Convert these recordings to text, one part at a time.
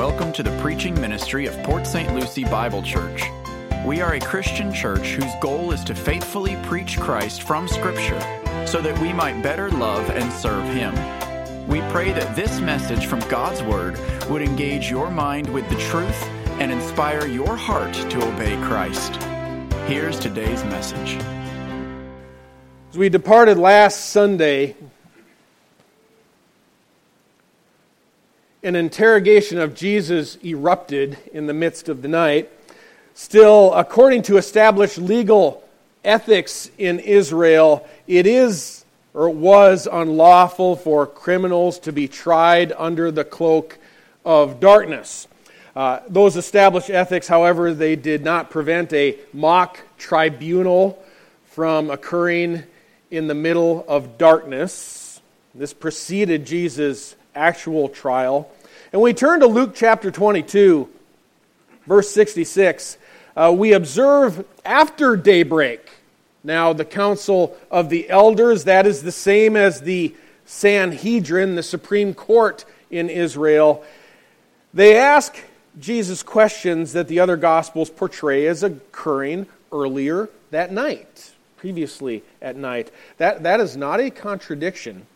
welcome to the preaching ministry of Port St. Lucie Bible Church. We are a Christian church whose goal is to faithfully preach Christ from Scripture so that we might better love and serve Him. We pray that this message from God's Word would engage your mind with the truth and inspire your heart to obey Christ. Here's today's message. As we departed last Sunday, an interrogation of Jesus erupted in the midst of the night. Still, according to established legal ethics in Israel, it is or was unlawful for criminals to be tried under the cloak of darkness. Uh, those established ethics, however, they did not prevent a mock tribunal from occurring in the middle of darkness. This preceded Jesus' actual trial. And we turn to Luke chapter 22, verse 66. Uh, we observe after daybreak. Now, the council of the elders, that is the same as the Sanhedrin, the Supreme Court in Israel. They ask Jesus questions that the other Gospels portray as occurring earlier that night, previously at night. That, that is not a contradiction,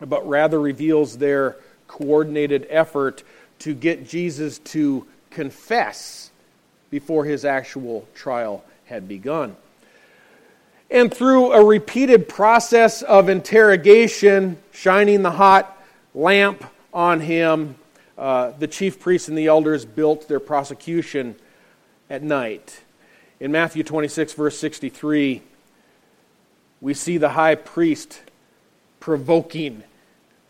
but rather reveals their coordinated effort to get Jesus to confess before his actual trial had begun. And through a repeated process of interrogation, shining the hot lamp on him, uh, the chief priests and the elders built their prosecution at night. In Matthew 26, verse 63, we see the high priest provoking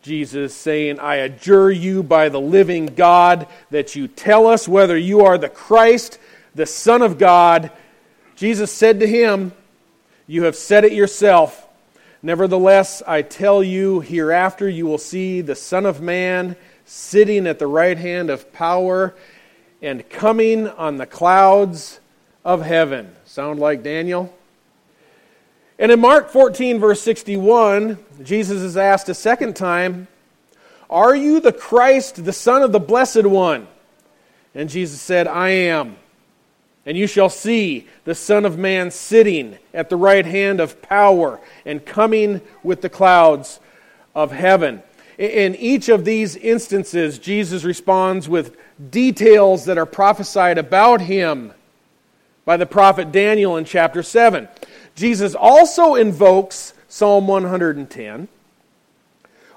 Jesus, saying, I adjure you by the living God that you tell us whether you are the Christ, the Son of God. Jesus said to him, You have said it yourself. Nevertheless, I tell you, hereafter you will see the Son of Man sitting at the right hand of power and coming on the clouds of heaven. Sound like Daniel? And in Mark 14, verse 61, Jesus is asked a second time, Are you the Christ, the Son of the Blessed One? And Jesus said, I am. And you shall see the Son of Man sitting at the right hand of power and coming with the clouds of heaven. In each of these instances, Jesus responds with details that are prophesied about him by the prophet Daniel in chapter 7. Jesus also invokes Psalm 110,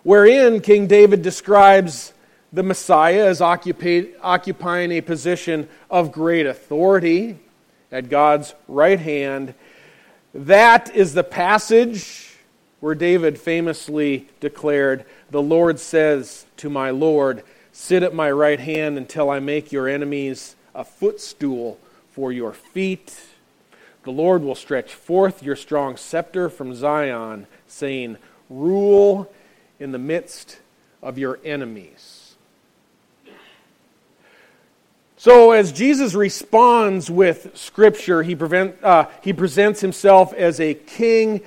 wherein King David describes the Messiah as occupying a position of great authority at God's right hand. That is the passage where David famously declared, The Lord says to my Lord, Sit at my right hand until I make your enemies a footstool for your feet. The Lord will stretch forth your strong scepter from Zion, saying, Rule in the midst of your enemies. So, as Jesus responds with Scripture, he, prevent, uh, he presents himself as a king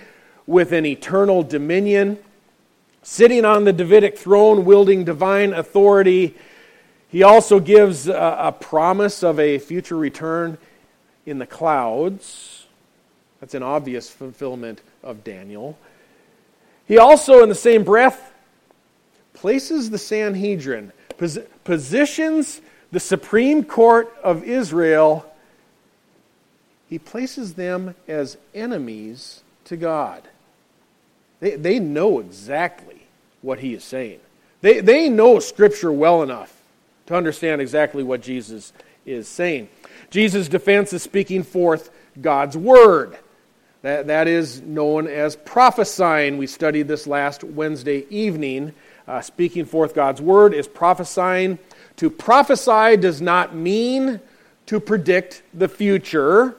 with an eternal dominion, sitting on the Davidic throne, wielding divine authority. He also gives a, a promise of a future return in the clouds. That's an obvious fulfillment of Daniel. He also, in the same breath, places the Sanhedrin, pos- positions the Supreme Court of Israel, he places them as enemies to God. They, they know exactly what he is saying. They, they know Scripture well enough to understand exactly what Jesus is saying. Jesus' defense is speaking forth God's word. That, that is known as prophesying. We studied this last Wednesday evening. Uh, speaking forth God's word is prophesying. To prophesy does not mean to predict the future,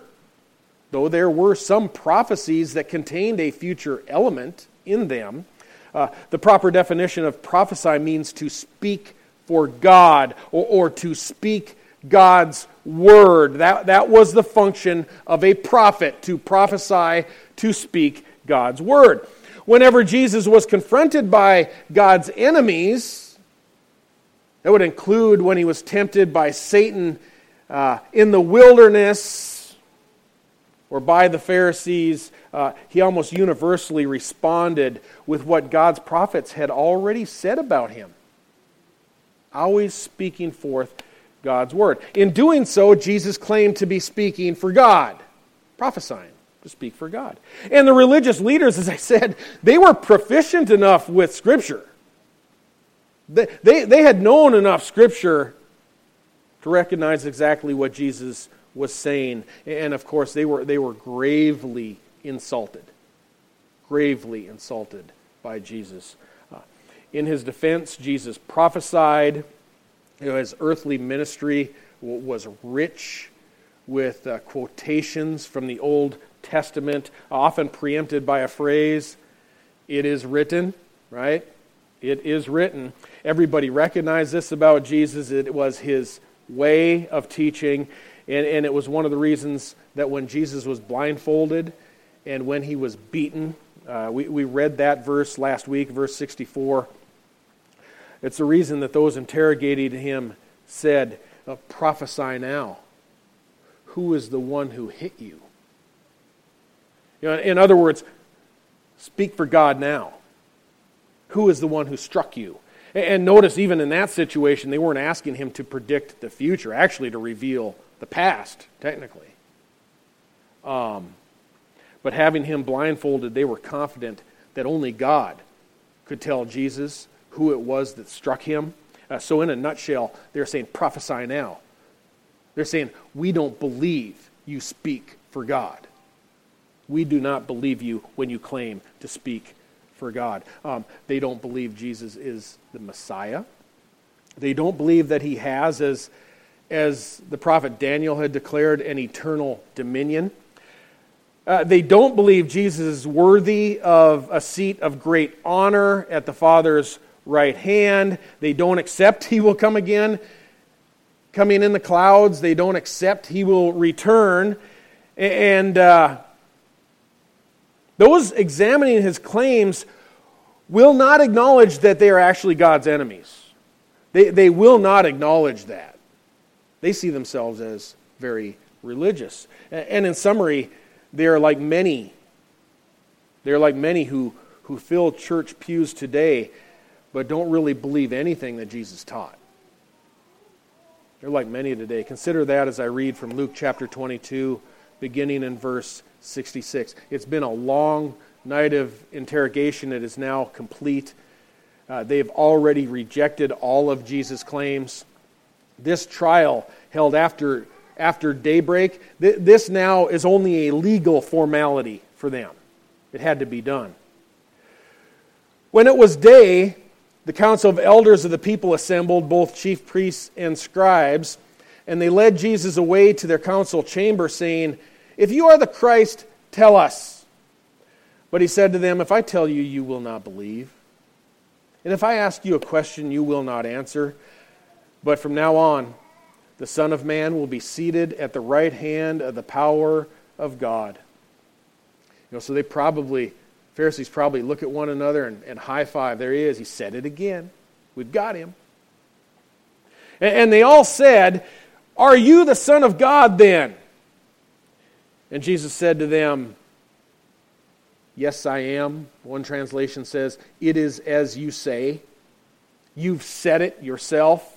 though there were some prophecies that contained a future element in them. Uh, the proper definition of prophesy means to speak for God or, or to speak God's word. That, that was the function of a prophet, to prophesy, to speak God's word. Whenever Jesus was confronted by God's enemies, That would include when he was tempted by Satan uh, in the wilderness or by the Pharisees. Uh, he almost universally responded with what God's prophets had already said about him, always speaking forth God's word. In doing so, Jesus claimed to be speaking for God, prophesying to speak for God. And the religious leaders, as I said, they were proficient enough with Scripture. They, they, they had known enough Scripture to recognize exactly what Jesus was saying. And of course, they were, they were gravely insulted. Gravely insulted by Jesus. Uh, in his defense, Jesus prophesied. You know, his earthly ministry was rich with uh, quotations from the Old Testament, often preempted by a phrase, It is written, right? It is written. Everybody recognized this about Jesus. It was his way of teaching, and, and it was one of the reasons that when Jesus was blindfolded and when he was beaten, uh, we, we read that verse last week, verse 64. It's the reason that those interrogating him said, uh, Prophesy now. Who is the one who hit you? you know, in other words, speak for God now. Who is the one who struck you? And notice, even in that situation, they weren't asking him to predict the future, actually, to reveal the past, technically. Um, but having him blindfolded, they were confident that only God could tell Jesus who it was that struck him. Uh, so, in a nutshell, they're saying, prophesy now. They're saying, we don't believe you speak for God. We do not believe you when you claim to speak for God. Um, they don't believe Jesus is the Messiah. They don't believe that he has, as, as the prophet Daniel had declared, an eternal dominion. Uh, they don't believe Jesus is worthy of a seat of great honor at the Father's right hand. They don't accept he will come again, coming in the clouds. They don't accept he will return. And uh, those examining his claims will not acknowledge that they are actually God's enemies. They, they will not acknowledge that. They see themselves as very religious. And in summary, they are like many. They are like many who, who fill church pews today but don't really believe anything that Jesus taught. They're like many today. Consider that as I read from Luke chapter 22, beginning in verse 66. It's been a long night of interrogation. It is now complete. Uh, they have already rejected all of Jesus' claims. This trial held after, after daybreak, th- this now is only a legal formality for them. It had to be done. When it was day, the council of elders of the people assembled, both chief priests and scribes, and they led Jesus away to their council chamber, saying, If you are the Christ, tell us. But he said to them, If I tell you, you will not believe. And if I ask you a question, you will not answer. But from now on, the Son of Man will be seated at the right hand of the power of God. You know, so they probably, Pharisees probably look at one another and, and high five. There he is. He said it again. We've got him. And, and they all said, Are you the Son of God then? And Jesus said to them, Yes, I am. One translation says, It is as you say. You've said it yourself.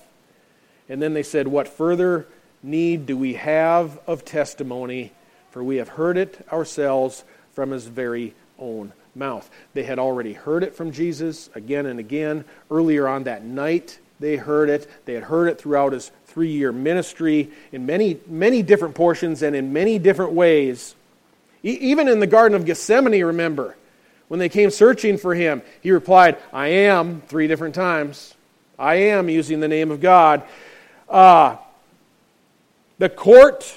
And then they said, What further need do we have of testimony? For we have heard it ourselves from his very own mouth. They had already heard it from Jesus again and again. Earlier on that night, they heard it. They had heard it throughout his three year ministry in many, many different portions and in many different ways. E- even in the Garden of Gethsemane, remember, when they came searching for him, he replied, I am, three different times. I am, using the name of God. Uh, the court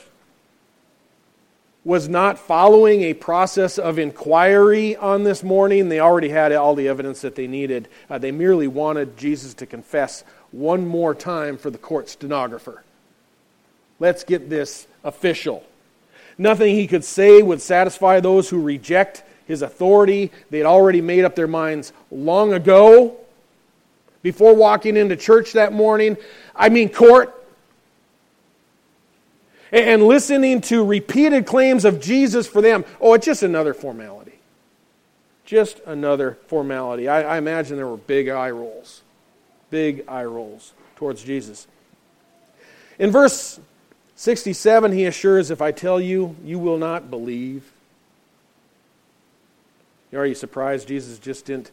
was not following a process of inquiry on this morning. They already had all the evidence that they needed. Uh, they merely wanted Jesus to confess one more time for the court stenographer. Let's get this official. Nothing he could say would satisfy those who reject his authority. They had already made up their minds long ago. before walking into church that morning. I mean, court. And listening to repeated claims of Jesus for them. Oh, it's just another formality. Just another formality. I, I imagine there were big eye rolls. Big eye rolls towards Jesus. In verse 67, he assures, If I tell you, you will not believe. Are you surprised Jesus just didn't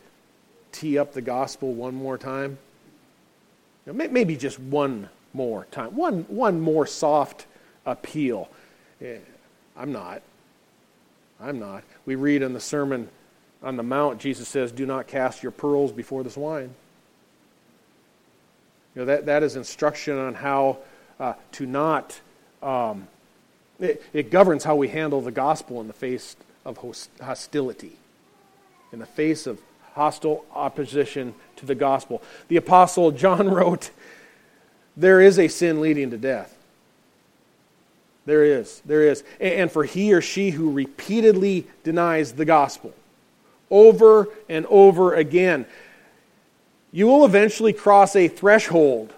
tee up the gospel one more time? Maybe just one more time. One, one more soft appeal. I'm not. I'm not. We read in the Sermon on the Mount, Jesus says, Do not cast your pearls before the swine. You know, that, that is instruction on how uh, to not, um, it, it governs how we handle the gospel in the face of hostility, in the face of hostile opposition to the gospel. The Apostle John wrote, There is a sin leading to death. There is. There is. And for he or she who repeatedly denies the gospel over and over again, you will eventually cross a threshold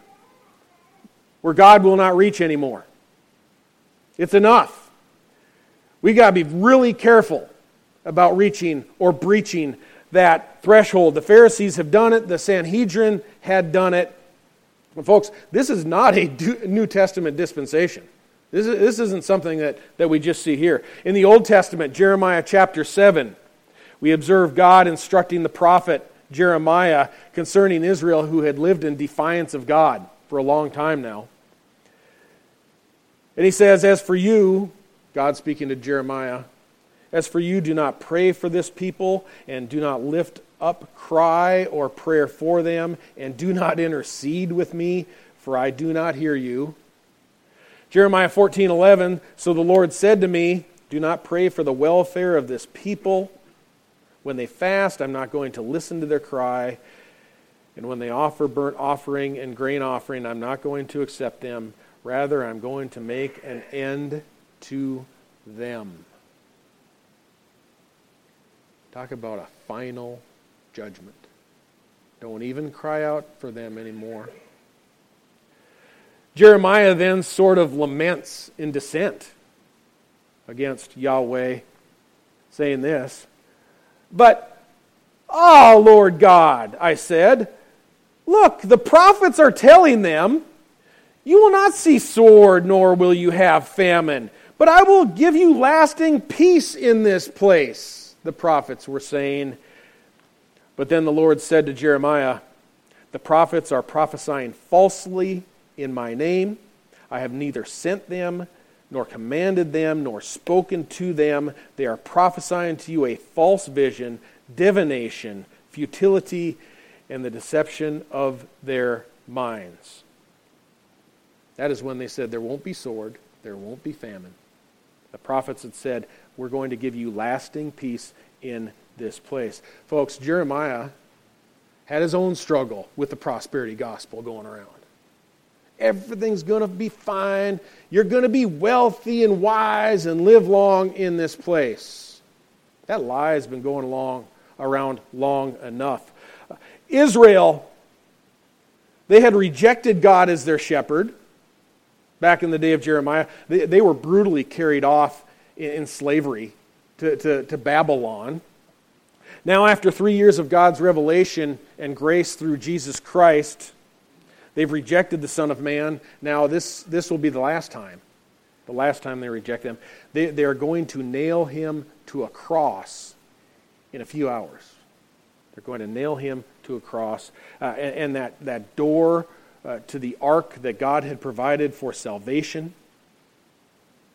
where God will not reach anymore. It's enough. We got to be really careful about reaching or breaching that threshold. The Pharisees have done it, the Sanhedrin had done it. But folks, this is not a New Testament dispensation. This, is, this isn't something that, that we just see here. In the Old Testament, Jeremiah chapter 7, we observe God instructing the prophet Jeremiah concerning Israel who had lived in defiance of God for a long time now. And he says, As for you, God speaking to Jeremiah, as for you, do not pray for this people, and do not lift up cry or prayer for them, and do not intercede with me, for I do not hear you. Jeremiah 14 11, so the Lord said to me, Do not pray for the welfare of this people. When they fast, I'm not going to listen to their cry. And when they offer burnt offering and grain offering, I'm not going to accept them. Rather, I'm going to make an end to them. Talk about a final judgment. Don't even cry out for them anymore. Jeremiah then sort of laments in dissent against Yahweh, saying this But, ah, oh, Lord God, I said, look, the prophets are telling them, You will not see sword, nor will you have famine, but I will give you lasting peace in this place the prophets were saying. But then the Lord said to Jeremiah, The prophets are prophesying falsely in my name. I have neither sent them, nor commanded them, nor spoken to them. They are prophesying to you a false vision, divination, futility, and the deception of their minds. That is when they said, There won't be sword, there won't be famine. The prophets had said, we're going to give you lasting peace in this place. Folks, Jeremiah had his own struggle with the prosperity gospel going around. Everything's going to be fine. You're going to be wealthy and wise and live long in this place. That lie has been going along around long enough. Israel, they had rejected God as their shepherd back in the day of Jeremiah. They, they were brutally carried off in slavery to, to, to Babylon. Now, after three years of God's revelation and grace through Jesus Christ, they've rejected the Son of Man. Now, this, this will be the last time. The last time they reject him. They, they are going to nail him to a cross in a few hours. They're going to nail him to a cross. Uh, and, and, that, that door uh, to the ark that God had provided for salvation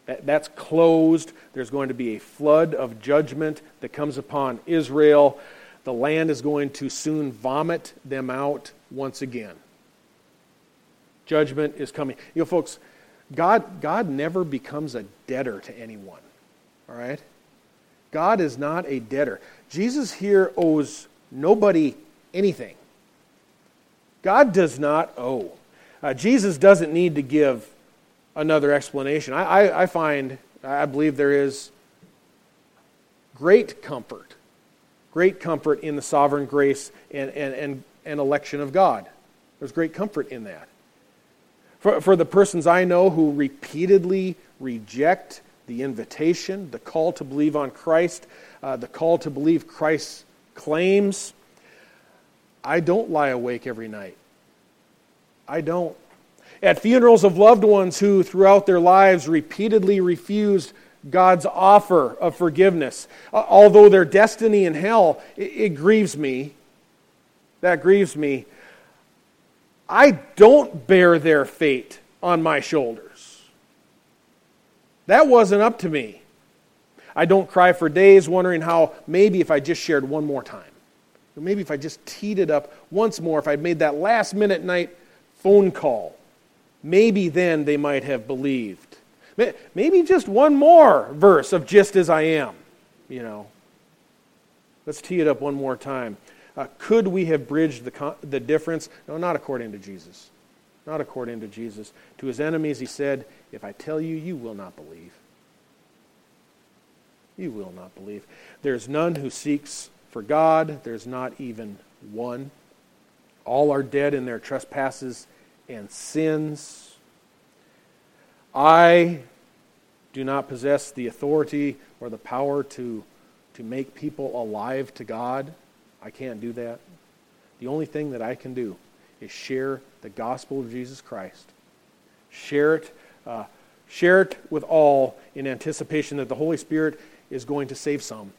that, that's closed. There's going to be a flood of judgment that comes upon Israel. The land is going to soon vomit them out once again. Judgment is coming. You know, folks, God, God never becomes a debtor to anyone. All right? God is not a debtor. Jesus here owes nobody anything. God does not owe. Uh, Jesus doesn't need to give another explanation. I, I, I find, I believe there is great comfort, great comfort in the sovereign grace and, and, and and election of God. There's great comfort in that. For, for the persons I know who repeatedly reject the invitation, the call to believe on Christ, uh, the call to believe Christ's claims, I don't lie awake every night. I don't. At funerals of loved ones who, throughout their lives, repeatedly refused God's offer of forgiveness, uh, although their destiny in hell, it, it grieves me. That grieves me. I don't bear their fate on my shoulders. That wasn't up to me. I don't cry for days wondering how maybe if I just shared one more time, maybe if I just teed it up once more, if I'd made that last minute night phone call, maybe then they might have believed. Maybe just one more verse of just as I am, you know. Let's tee it up one more time. Uh, could we have bridged the, the difference? No, not according to Jesus. Not according to Jesus. To his enemies, he said, If I tell you, you will not believe. You will not believe. There's none who seeks for God, there's not even one. All are dead in their trespasses and sins. I do not possess the authority or the power to, to make people alive to God. I can't do that. The only thing that I can do is share the gospel of Jesus Christ. Share it, uh, share it with all in anticipation that the Holy Spirit is going to save some.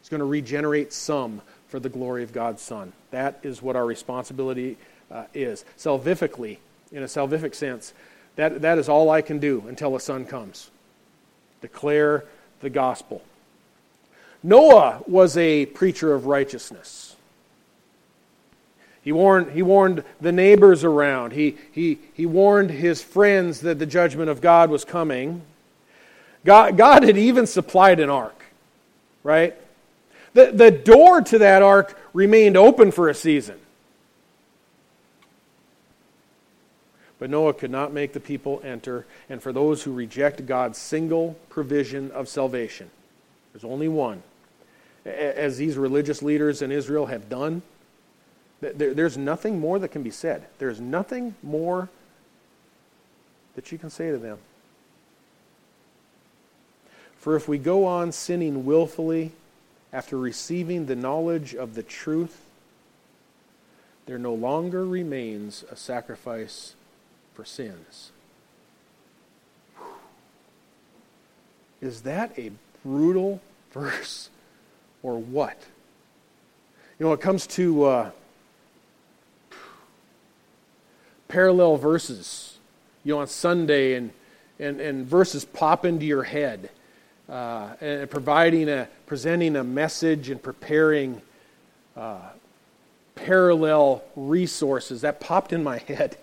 He's going to regenerate some for the glory of God's Son. That is what our responsibility uh, is. Salvifically, in a salvific sense, that, that is all I can do until the Son comes. Declare the gospel. Noah was a preacher of righteousness. He warned, he warned the neighbors around. He, he, he warned his friends that the judgment of God was coming. God, God had even supplied an ark, right? The, the door to that ark remained open for a season. But Noah could not make the people enter, and for those who reject God's single provision of salvation, there's only one as these religious leaders in Israel have done, there's nothing more that can be said. There's nothing more that you can say to them. For if we go on sinning willfully after receiving the knowledge of the truth, there no longer remains a sacrifice for sins. Is that a brutal verse? Or what? You know, when it comes to uh, parallel verses, you know, on Sunday and, and, and verses pop into your head, uh, and providing a, presenting a message and preparing uh, parallel resources, that popped in my head.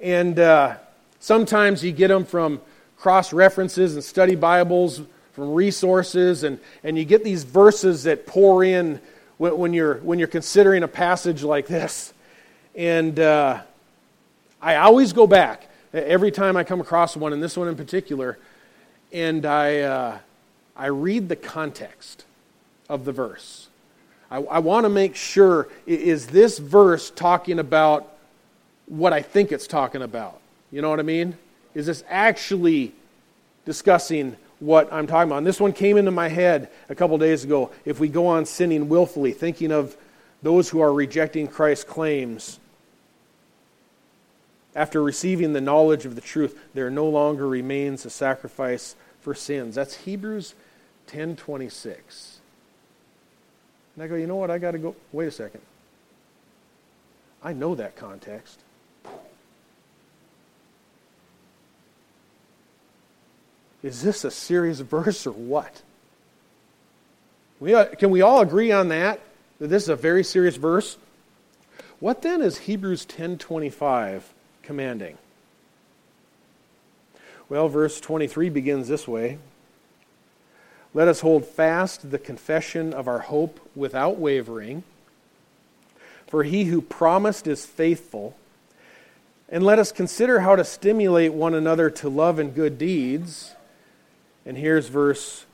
And uh, sometimes you get them from cross references and study Bibles from resources, and, and you get these verses that pour in when, when you're, when you're considering a passage like this. And uh, I always go back every time I come across one, and this one in particular, and I, uh, I read the context of the verse. I, I want to make sure is this verse talking about what I think it's talking about? You know what I mean? Is this actually discussing what I'm talking about. And this one came into my head a couple days ago. If we go on sinning willfully, thinking of those who are rejecting Christ's claims, after receiving the knowledge of the truth, there no longer remains a sacrifice for sins. That's Hebrews 10:26. And I go, you know what? I got to go. Wait a second. I know that context. Is this a serious verse or what? We, uh, can we all agree on that? That this is a very serious verse? What then is Hebrews 10:25 commanding? Well, verse 23 begins this way. Let us hold fast the confession of our hope without wavering, for he who promised is faithful. And let us consider how to stimulate one another to love and good deeds and here's verse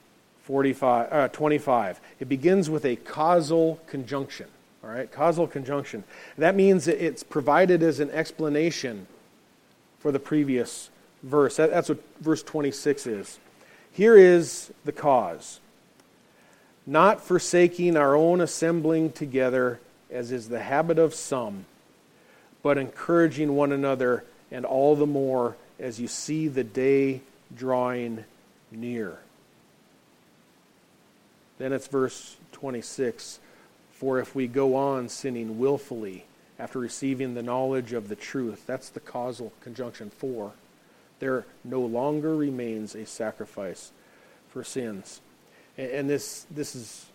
45, uh, 25. It begins with a causal conjunction. All right, causal conjunction. That means it's provided as an explanation for the previous verse. That's what verse 26 is. Here is the cause not forsaking our own assembling together, as is the habit of some, but encouraging one another, and all the more as you see the day drawing near. Then it's verse 26 For if we go on sinning willfully after receiving the knowledge of the truth, that's the causal conjunction for, there no longer remains a sacrifice for sins. And this, this is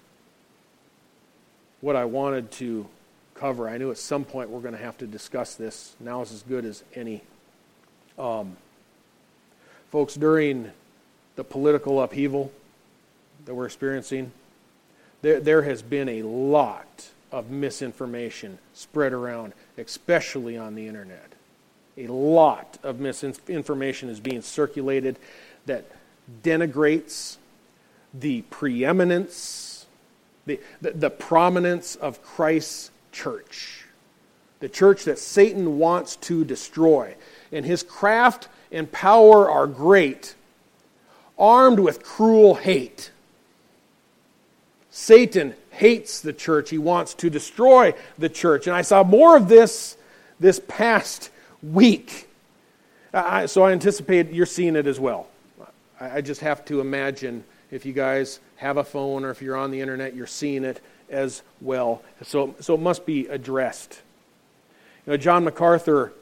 what I wanted to cover. I knew at some point we're going to have to discuss this. Now is as good as any. Um, folks, during the political upheaval that we're experiencing, there, there has been a lot of misinformation spread around, especially on the internet. A lot of misinformation is being circulated that denigrates the preeminence, the, the, the prominence of Christ's church, the church that Satan wants to destroy. And his craft and power are great, armed with cruel hate. Satan hates the church. He wants to destroy the church. And I saw more of this this past week. I, so I anticipate you're seeing it as well. I, I just have to imagine if you guys have a phone or if you're on the internet, you're seeing it as well. So, so it must be addressed. You know, John MacArthur,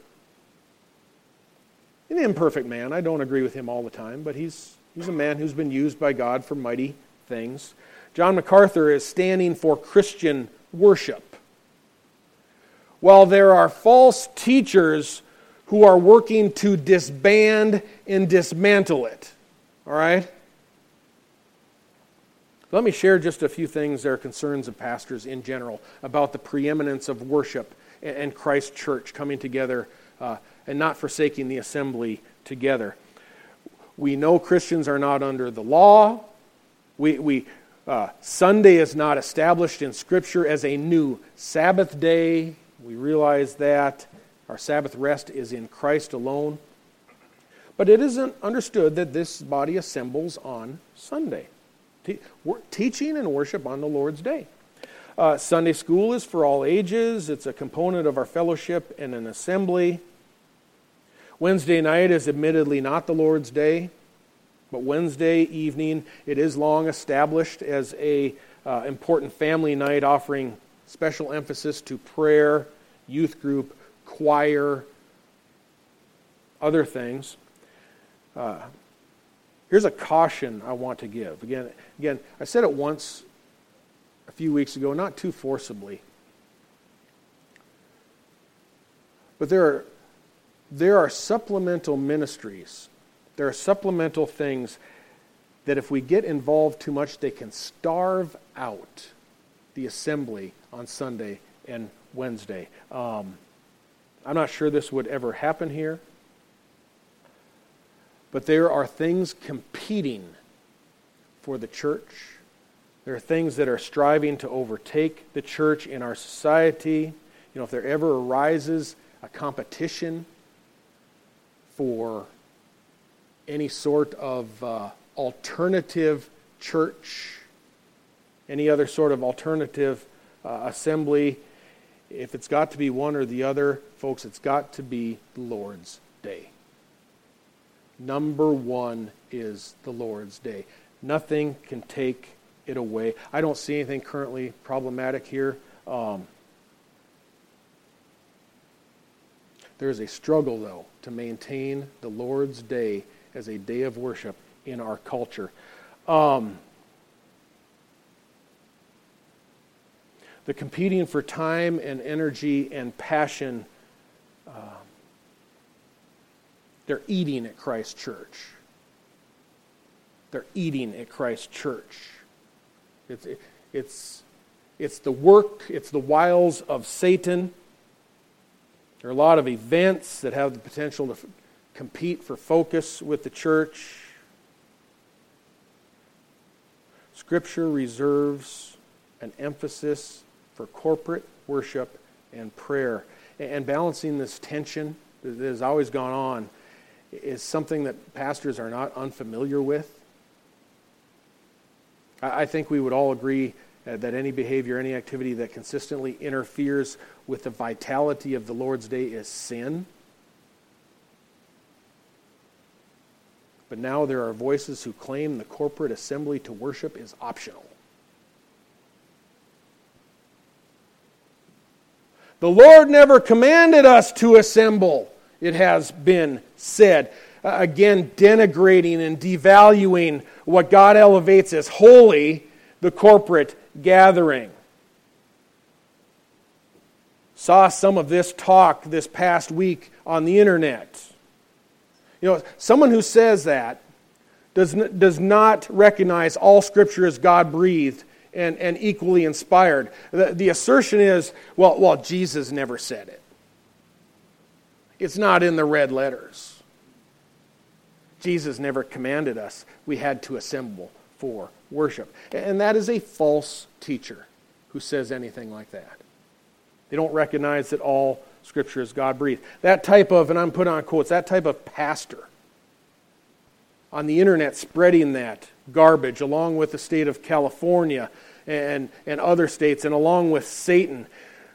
an imperfect man. I don't agree with him all the time, but he's, he's a man who's been used by God for mighty things. John MacArthur is standing for Christian worship. While there are false teachers who are working to disband and dismantle it. All right? Let me share just a few things that are concerns of pastors in general about the preeminence of worship and Christ's church coming together uh, and not forsaking the assembly together. We know Christians are not under the law. We, we, uh, Sunday is not established in Scripture as a new Sabbath day. We realize that. Our Sabbath rest is in Christ alone. But it isn't understood that this body assembles on Sunday. Te- teaching and worship on the Lord's Day. Uh, Sunday school is for all ages, it's a component of our fellowship and an assembly. Wednesday night is admittedly not the Lord's Day, but Wednesday evening it is long established as a uh, important family night offering special emphasis to prayer, youth group, choir, other things. Uh, Here's a caution I want to give. Again, again, I said it once a few weeks ago, not too forcibly. But there are, there are supplemental ministries. There are supplemental things that if we get involved too much, they can starve out the assembly on Sunday and Wednesday. Um, I'm not sure this would ever happen here. But there are things competing for the church. There are things that are striving to overtake the church in our society. You know, if there ever arises a competition for any sort of uh, alternative church, any other sort of alternative uh, assembly, if it's got to be one or the other, folks, it's got to be the Lord's day. Number one is the Lord's day. Nothing can take it away. I don't see anything currently problematic here. Um, there is a struggle, though, to maintain the Lord's day as a day of worship in our culture. Um, the competing for time and energy and passion. Uh, they're eating at Christ Church. They're eating at Christ Church. It's, it's, it's the work, it's the wiles of Satan. There are a lot of events that have the potential to f- compete for focus with the church. Scripture reserves an emphasis for corporate worship and prayer. And balancing this tension that has always gone on is something that pastors are not unfamiliar with. I think we would all agree uh, that any behavior, any activity that consistently interferes with the vitality of the Lord's day is sin. But now there are voices who claim the corporate assembly to worship is optional. The Lord never commanded us to assemble, it has been said. Uh, again, denigrating and devaluing what God elevates as holy, the corporate gathering. Saw some of this talk this past week on the internet. You know, someone who says that does, does not recognize all Scripture as God breathed and, and equally inspired. The, the assertion is, well, well, Jesus never said it. It's not in the red letters. Jesus never commanded us. We had to assemble for worship. And that is a false teacher who says anything like that. They don't recognize that all Scripture is God breathed. That type of, and I'm putting on quotes, that type of pastor on the internet spreading that garbage along with the state of California and, and other states and along with Satan.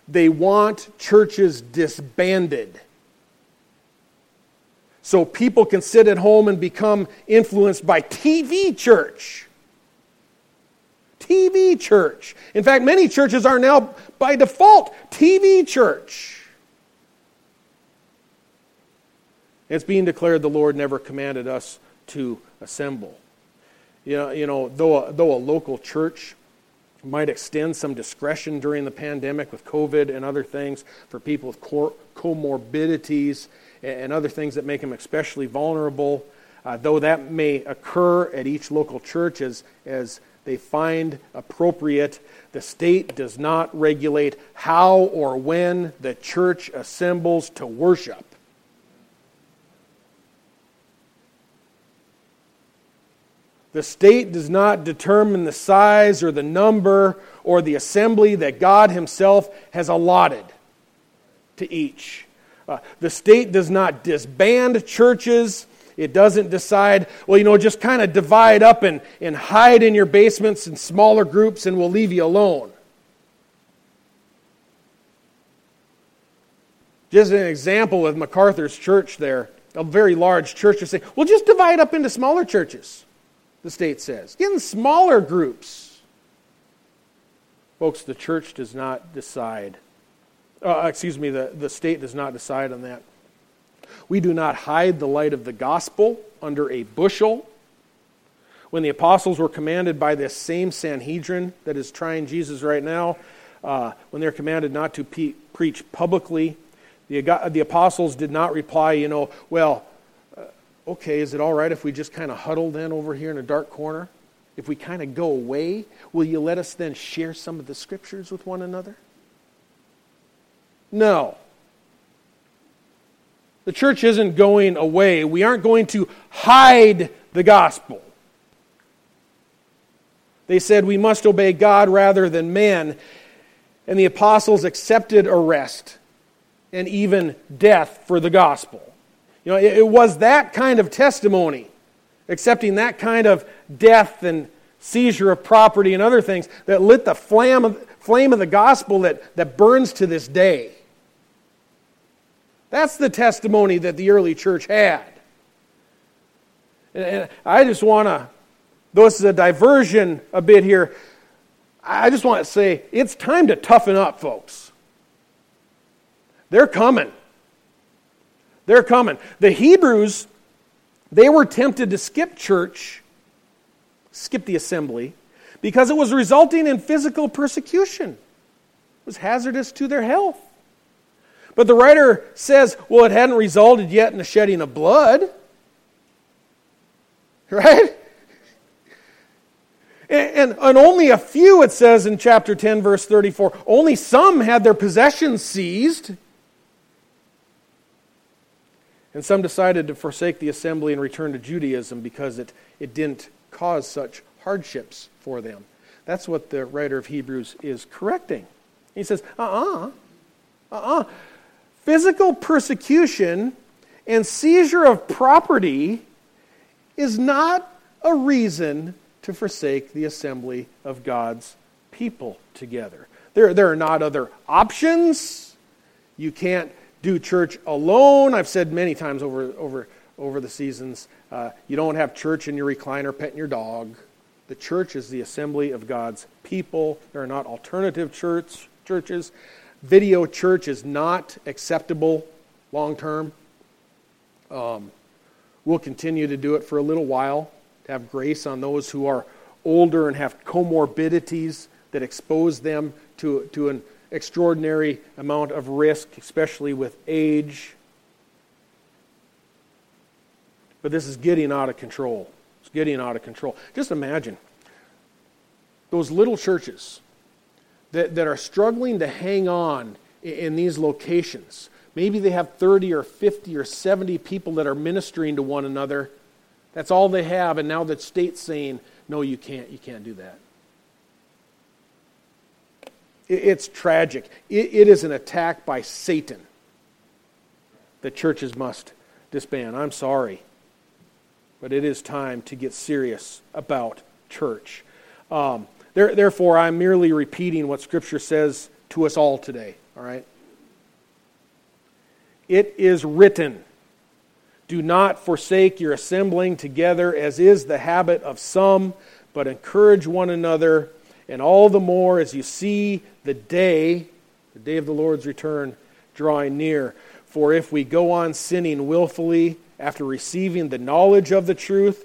They want churches disbanded so people can sit at home and become influenced by TV church. TV church. In fact, many churches are now, by default, TV church. It's being declared the Lord never commanded us to assemble. You know, you know though, a, though a local church might extend some discretion during the pandemic with COVID and other things for people with comorbidities and other things that make them especially vulnerable. Uh, though that may occur at each local church as, as they find appropriate, the state does not regulate how or when the church assembles to worship. The state does not determine the size or the number or the assembly that God Himself has allotted to each. Uh, the state does not disband churches. It doesn't decide, well, you know, just kind of divide up and, and hide in your basements in smaller groups and we'll leave you alone. Just an example with MacArthur's church there, a very large church, is saying, well, just divide up into smaller churches, the state says. Get in smaller groups. Folks, the church does not decide uh, excuse me, the, the state does not decide on that. We do not hide the light of the gospel under a bushel. When the apostles were commanded by this same Sanhedrin that is trying Jesus right now, uh, when they're commanded not to pe- preach publicly, the, the apostles did not reply, you know, well, uh, okay, is it all right if we just kind of huddle then over here in a dark corner? If we kind of go away, will you let us then share some of the scriptures with one another? No. The church isn't going away. We aren't going to hide the gospel. They said we must obey God rather than man. And the apostles accepted arrest and even death for the gospel. You know, it, was that kind of testimony, accepting that kind of death and seizure of property and other things, that lit the flame of, flame of the gospel that, that burns to this day. That's the testimony that the early church had. And I just want to, though this is a diversion a bit here, I just want to say it's time to toughen up, folks. They're coming. They're coming. The Hebrews, they were tempted to skip church, skip the assembly, because it was resulting in physical persecution. It was hazardous to their health. But the writer says, well, it hadn't resulted yet in the shedding of blood. Right? And, and, and, only a few, it says in chapter 10, verse 34, only some had their possessions seized. And some decided to forsake the assembly and return to Judaism because it, it didn't cause such hardships for them. That's what the writer of Hebrews is correcting. He says, uh uh-uh, uh, uh-uh. Physical persecution and seizure of property is not a reason to forsake the assembly of God's people together. There, there are not other options. You can't do church alone. I've said many times over, over, over the seasons uh, you don't have church in your recliner petting your dog. The church is the assembly of God's people. There are not alternative church, churches. Video church is not acceptable long term. Um, we'll continue to do it for a little while to have grace on those who are older and have comorbidities that expose them to, to an extraordinary amount of risk, especially with age. But this is getting out of control. It's getting out of control. Just imagine those little churches that, that are struggling to hang on in, in these locations. Maybe they have 30 or 50 or 70 people that are ministering to one another. That's all they have, and now the state's saying, no, you can't, you can't do that. It's tragic. It is an attack by Satan that churches must disband. I'm sorry. But it is time to get serious about church. Um, there, therefore, I'm merely repeating what Scripture says to us all today. All right? It is written Do not forsake your assembling together, as is the habit of some, but encourage one another and all the more as you see the day, the day of the Lord's return, drawing near. For if we go on sinning willfully after receiving the knowledge of the truth,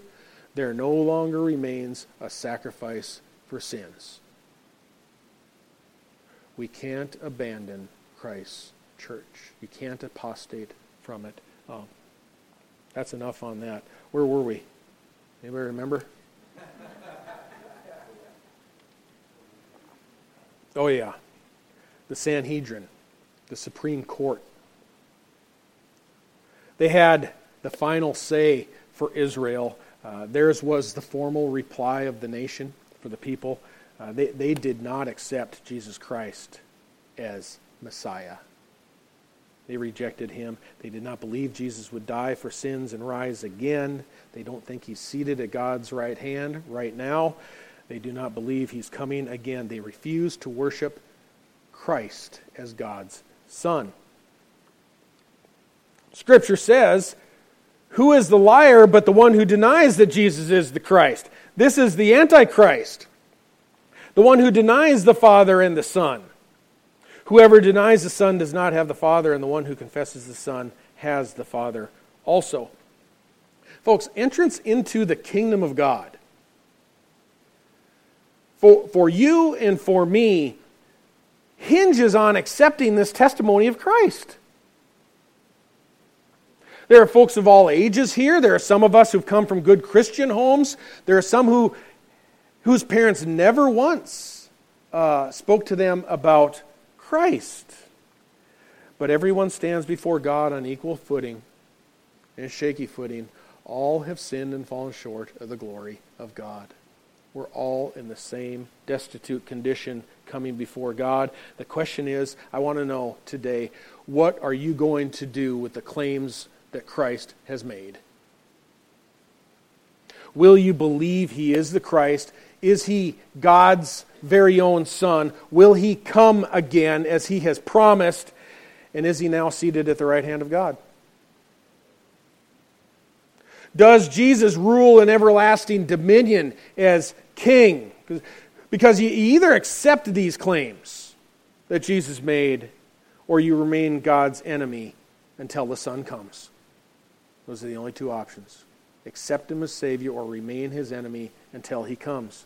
there no longer remains a sacrifice for sins. We can't abandon Christ's church. You can't apostate from it. Oh, that's enough on that. Where were we? Anybody remember? Oh, yeah. The Sanhedrin, the Supreme Court. They had the final say for Israel. Uh, theirs was the formal reply of the nation for the people. Uh, they, they did not accept Jesus Christ as Messiah. They rejected him. They did not believe Jesus would die for sins and rise again. They don't think he's seated at God's right hand right now. They do not believe he's coming again. They refuse to worship Christ as God's Son. Scripture says, Who is the liar but the one who denies that Jesus is the Christ? This is the Antichrist, the one who denies the Father and the Son. Whoever denies the Son does not have the Father, and the one who confesses the Son has the Father also. Folks, entrance into the kingdom of God for, for you and for me hinges on accepting this testimony of Christ. There are folks of all ages here. There are some of us who've come from good Christian homes. There are some who, whose parents never once uh, spoke to them about Christ. But everyone stands before God on equal footing and shaky footing. All have sinned and fallen short of the glory of God. We're all in the same destitute condition coming before God. The question is I want to know today what are you going to do with the claims that Christ has made? Will you believe he is the Christ? Is he God's very own Son? Will he come again as he has promised? And is he now seated at the right hand of God? Does Jesus rule in everlasting dominion as king? Because you either accept these claims that Jesus made or you remain God's enemy until the Son comes. Those are the only two options. Accept Him as Savior or remain His enemy until He comes.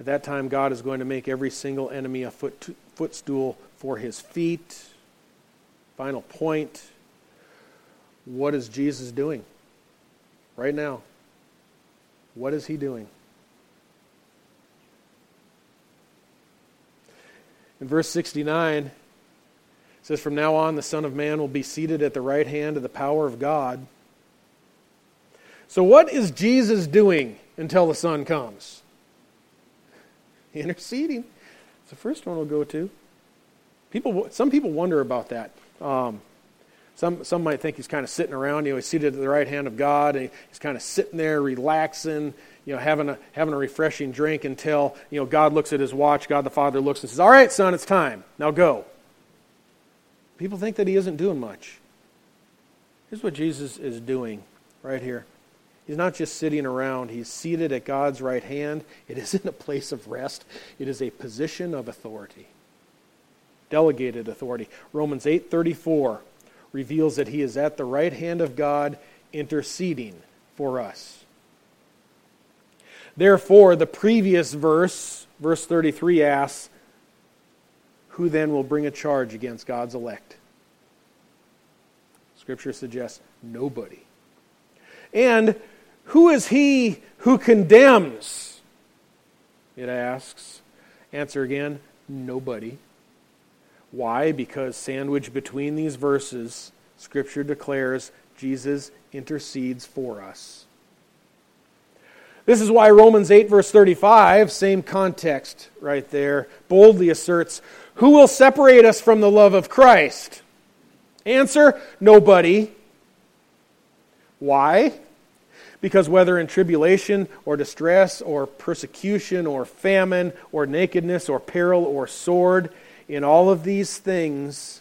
At that time, God is going to make every single enemy a foot, footstool for His feet. Final point what is Jesus doing right now? What is he doing? In verse 69, it says, From now on, the Son of Man will be seated at the right hand of the power of God. So, what is Jesus doing until the Son comes. Interceding. It's the first one we'll go to. People, some people wonder about that. Um, some, some might think he's kind of sitting around, you know, he's seated at the right hand of God, and he's kind of sitting there, relaxing, you know, having a, having a refreshing drink until, you know, God looks at his watch, God the Father looks and says, All right, son, it's time. Now go. People think that he isn't doing much. Here's what Jesus is doing right here. He's not just sitting around, he's seated at God's right hand. It isn't a place of rest, it is a position of authority. Delegated authority. Romans 8:34 reveals that he is at the right hand of God interceding for us. Therefore, the previous verse, verse 33, asks, Who then will bring a charge against God's elect? Scripture suggests nobody. And who is he who condemns? It asks. Answer again nobody. Why? Because sandwiched between these verses, Scripture declares Jesus intercedes for us. This is why Romans 8, verse 35, same context right there, boldly asserts Who will separate us from the love of Christ? Answer Nobody. Why? Because whether in tribulation or distress or persecution or famine or nakedness or peril or sword, in all of these things,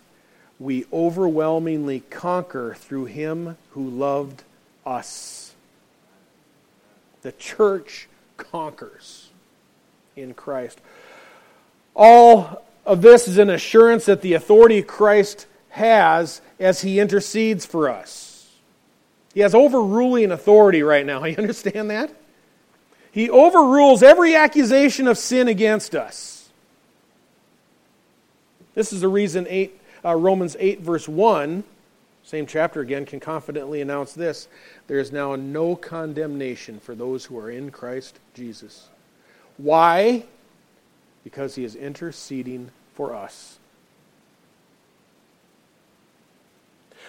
we overwhelmingly conquer through him who loved us. The church conquers in Christ. All of this is an assurance that the authority Christ has as he intercedes for us. He has overruling authority right now. You understand that? He overrules every accusation of sin against us. This is the reason eight, uh, Romans 8, verse 1, same chapter again, can confidently announce this there is now no condemnation for those who are in Christ Jesus. Why? Because he is interceding for us.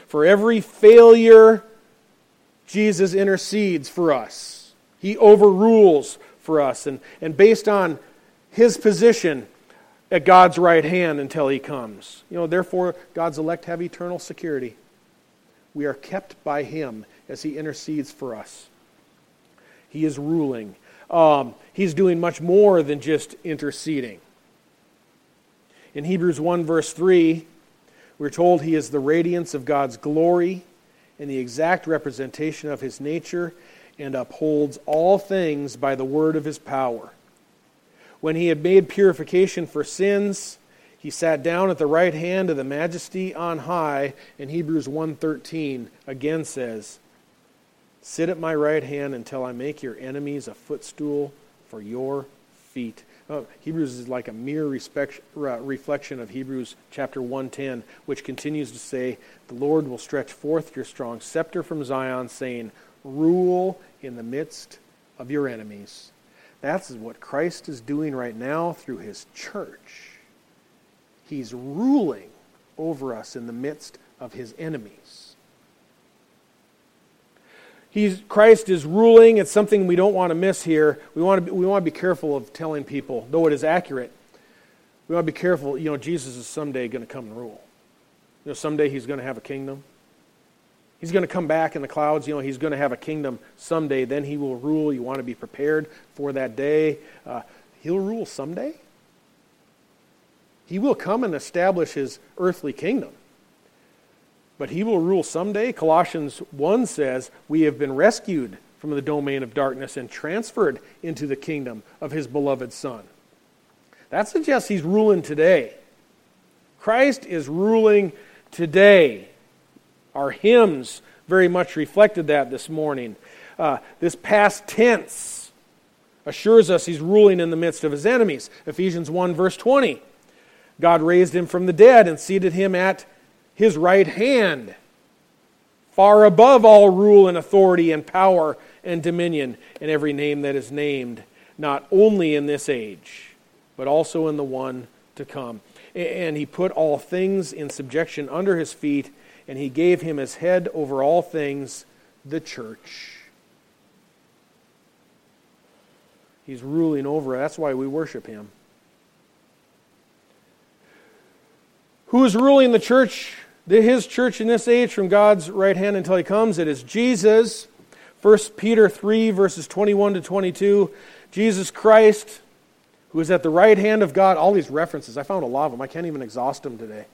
For every failure, Jesus intercedes for us. He overrules for us. And, and based on his position, at God's right hand until he comes. You know, therefore, God's elect have eternal security. We are kept by him as he intercedes for us. He is ruling. Um, he's doing much more than just interceding. In Hebrews 1, verse 3, we're told he is the radiance of God's glory and the exact representation of his nature and upholds all things by the word of his power. When he had made purification for sins, he sat down at the right hand of the majesty on high and hebrews 1.13 again says sit at my right hand until i make your enemies a footstool for your feet oh, hebrews is like a mere respect, uh, reflection of hebrews chapter 1.10 which continues to say the lord will stretch forth your strong scepter from zion saying rule in the midst of your enemies that's what Christ is doing right now through his church. He's ruling over us in the midst of his enemies. He's, Christ is ruling. It's something we don't want to miss here. We want to be, we want to be careful of telling people, though it is accurate. We want to be careful. You know, Jesus is someday going to come and rule. You know, someday he's going to have a kingdom. He's going to come back in the clouds. You know, he's going to have a kingdom someday. Then he will rule. You want to be prepared for that day. Uh, he'll rule someday. He will come and establish his earthly kingdom. But he will rule someday. Colossians 1 says, We have been rescued from the domain of darkness and transferred into the kingdom of his beloved Son. That suggests he's ruling today. Christ is ruling today. Our hymns very much reflected that this morning. Uh, this past tense assures us he's ruling in the midst of his enemies. Ephesians 1, verse 20. God raised him from the dead and seated him at his right hand, far above all rule and authority and power and dominion and every name that is named, not only in this age, but also in the one to come. And he put all things in subjection under his feet and he gave him as head over all things, the church. He's ruling over. That's why we worship him. Who is ruling the church, his church in this age from God's right hand until he comes? It is Jesus. 1 Peter 3, verses 21 to 22. Jesus Christ, who is at the right hand of God. All these references, I found a lot of them. I can't even exhaust them today.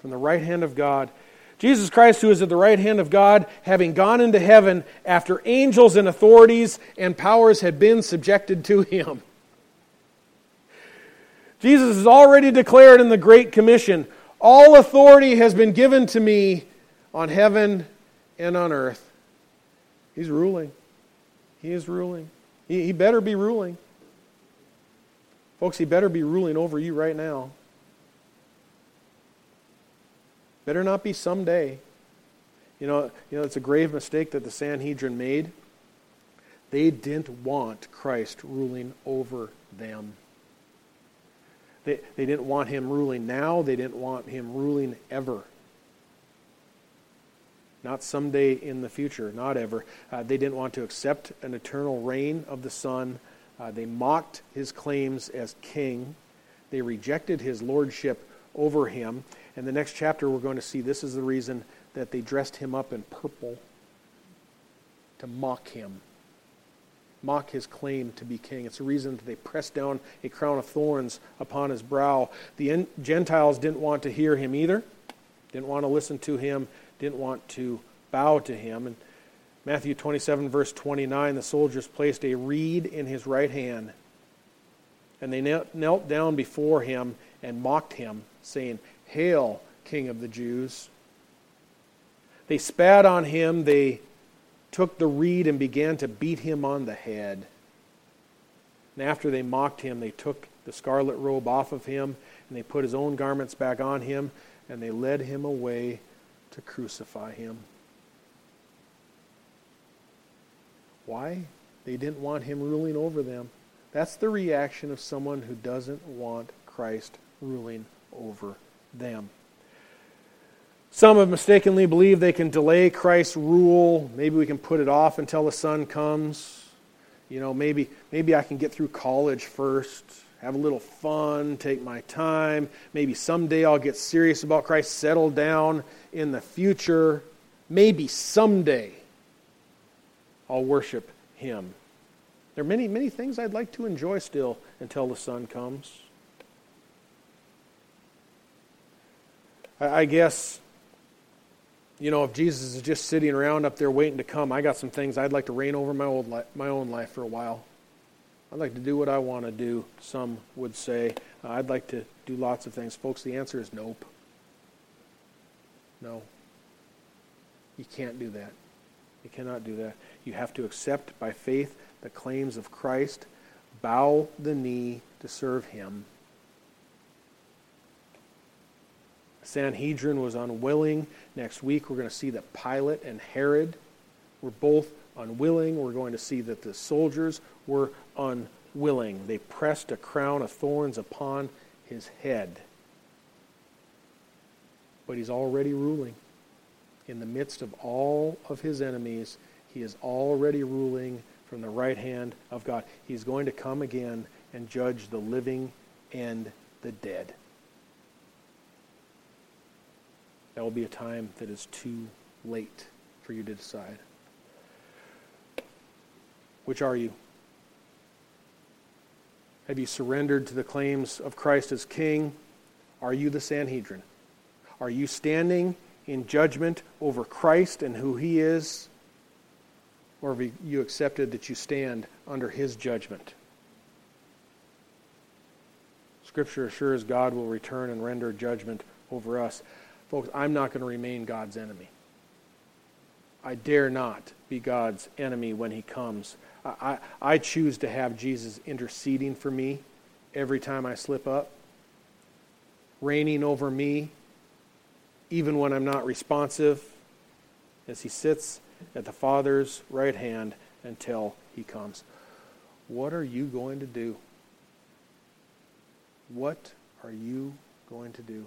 From the right hand of God. Jesus Christ, who is at the right hand of God, having gone into heaven after angels and authorities and powers had been subjected to him. Jesus is already declared in the Great Commission All authority has been given to me on heaven and on earth. He's ruling. He is ruling. He, he better be ruling. Folks, he better be ruling over you right now. Better not be someday. You know, you know, it's a grave mistake that the Sanhedrin made. They didn't want Christ ruling over them. They, they didn't want him ruling now. They didn't want him ruling ever. Not someday in the future, not ever. Uh, they didn't want to accept an eternal reign of the Son. Uh, they mocked his claims as king. They rejected his lordship over him. And the next chapter, we're going to see this is the reason that they dressed him up in purple to mock him, mock his claim to be king. It's the reason that they pressed down a crown of thorns upon his brow. The Gentiles didn't want to hear him either, didn't want to listen to him, didn't want to bow to him. And Matthew 27, verse 29, the soldiers placed a reed in his right hand, and they knelt down before him and mocked him, saying, Hail, King of the Jews. They spat on him, they took the reed and began to beat him on the head. And after they mocked him, they took the scarlet robe off of him, and they put his own garments back on him, and they led him away to crucify him. Why? They didn't want him ruling over them. That's the reaction of someone who doesn't want Christ ruling over them. Some have mistakenly believed they can delay Christ's rule. Maybe we can put it off until the Son comes. You know, maybe maybe I can get through college first, have a little fun, take my time. Maybe someday I'll get serious about Christ, settle down in the future. Maybe someday I'll worship him. There are many, many things I'd like to enjoy still until the Son comes. I guess, you know, if Jesus is just sitting around up there waiting to come, I got some things I'd like to reign over my, old li- my own life for a while. I'd like to do what I want to do, some would say. Uh, I'd like to do lots of things. Folks, the answer is nope. No. You can't do that. You cannot do that. You have to accept by faith the claims of Christ, bow the knee to serve him Sanhedrin was unwilling. Next week, we're going to see that Pilate and Herod were both unwilling. We're going to see that the soldiers were unwilling. They pressed a crown of thorns upon his head. But he's already ruling. In the midst of all of his enemies, he is already ruling from the right hand of God. He's going to come again and judge the living and the dead. That will be a time that is too late for you to decide. Which are you? Have you surrendered to the claims of Christ as King? Are you the Sanhedrin? Are you standing in judgment over Christ and who He is? Or have you accepted that you stand under His judgment? Scripture assures God will return and render judgment over us. Folks, I'm not going to remain God's enemy. I dare not be God's enemy when he comes. I, I, I, choose to have Jesus interceding for me every time I slip up, reigning over me, even when I'm not responsive, as he sits at the Father's right hand until he comes. What are you going to do? What are you going to do?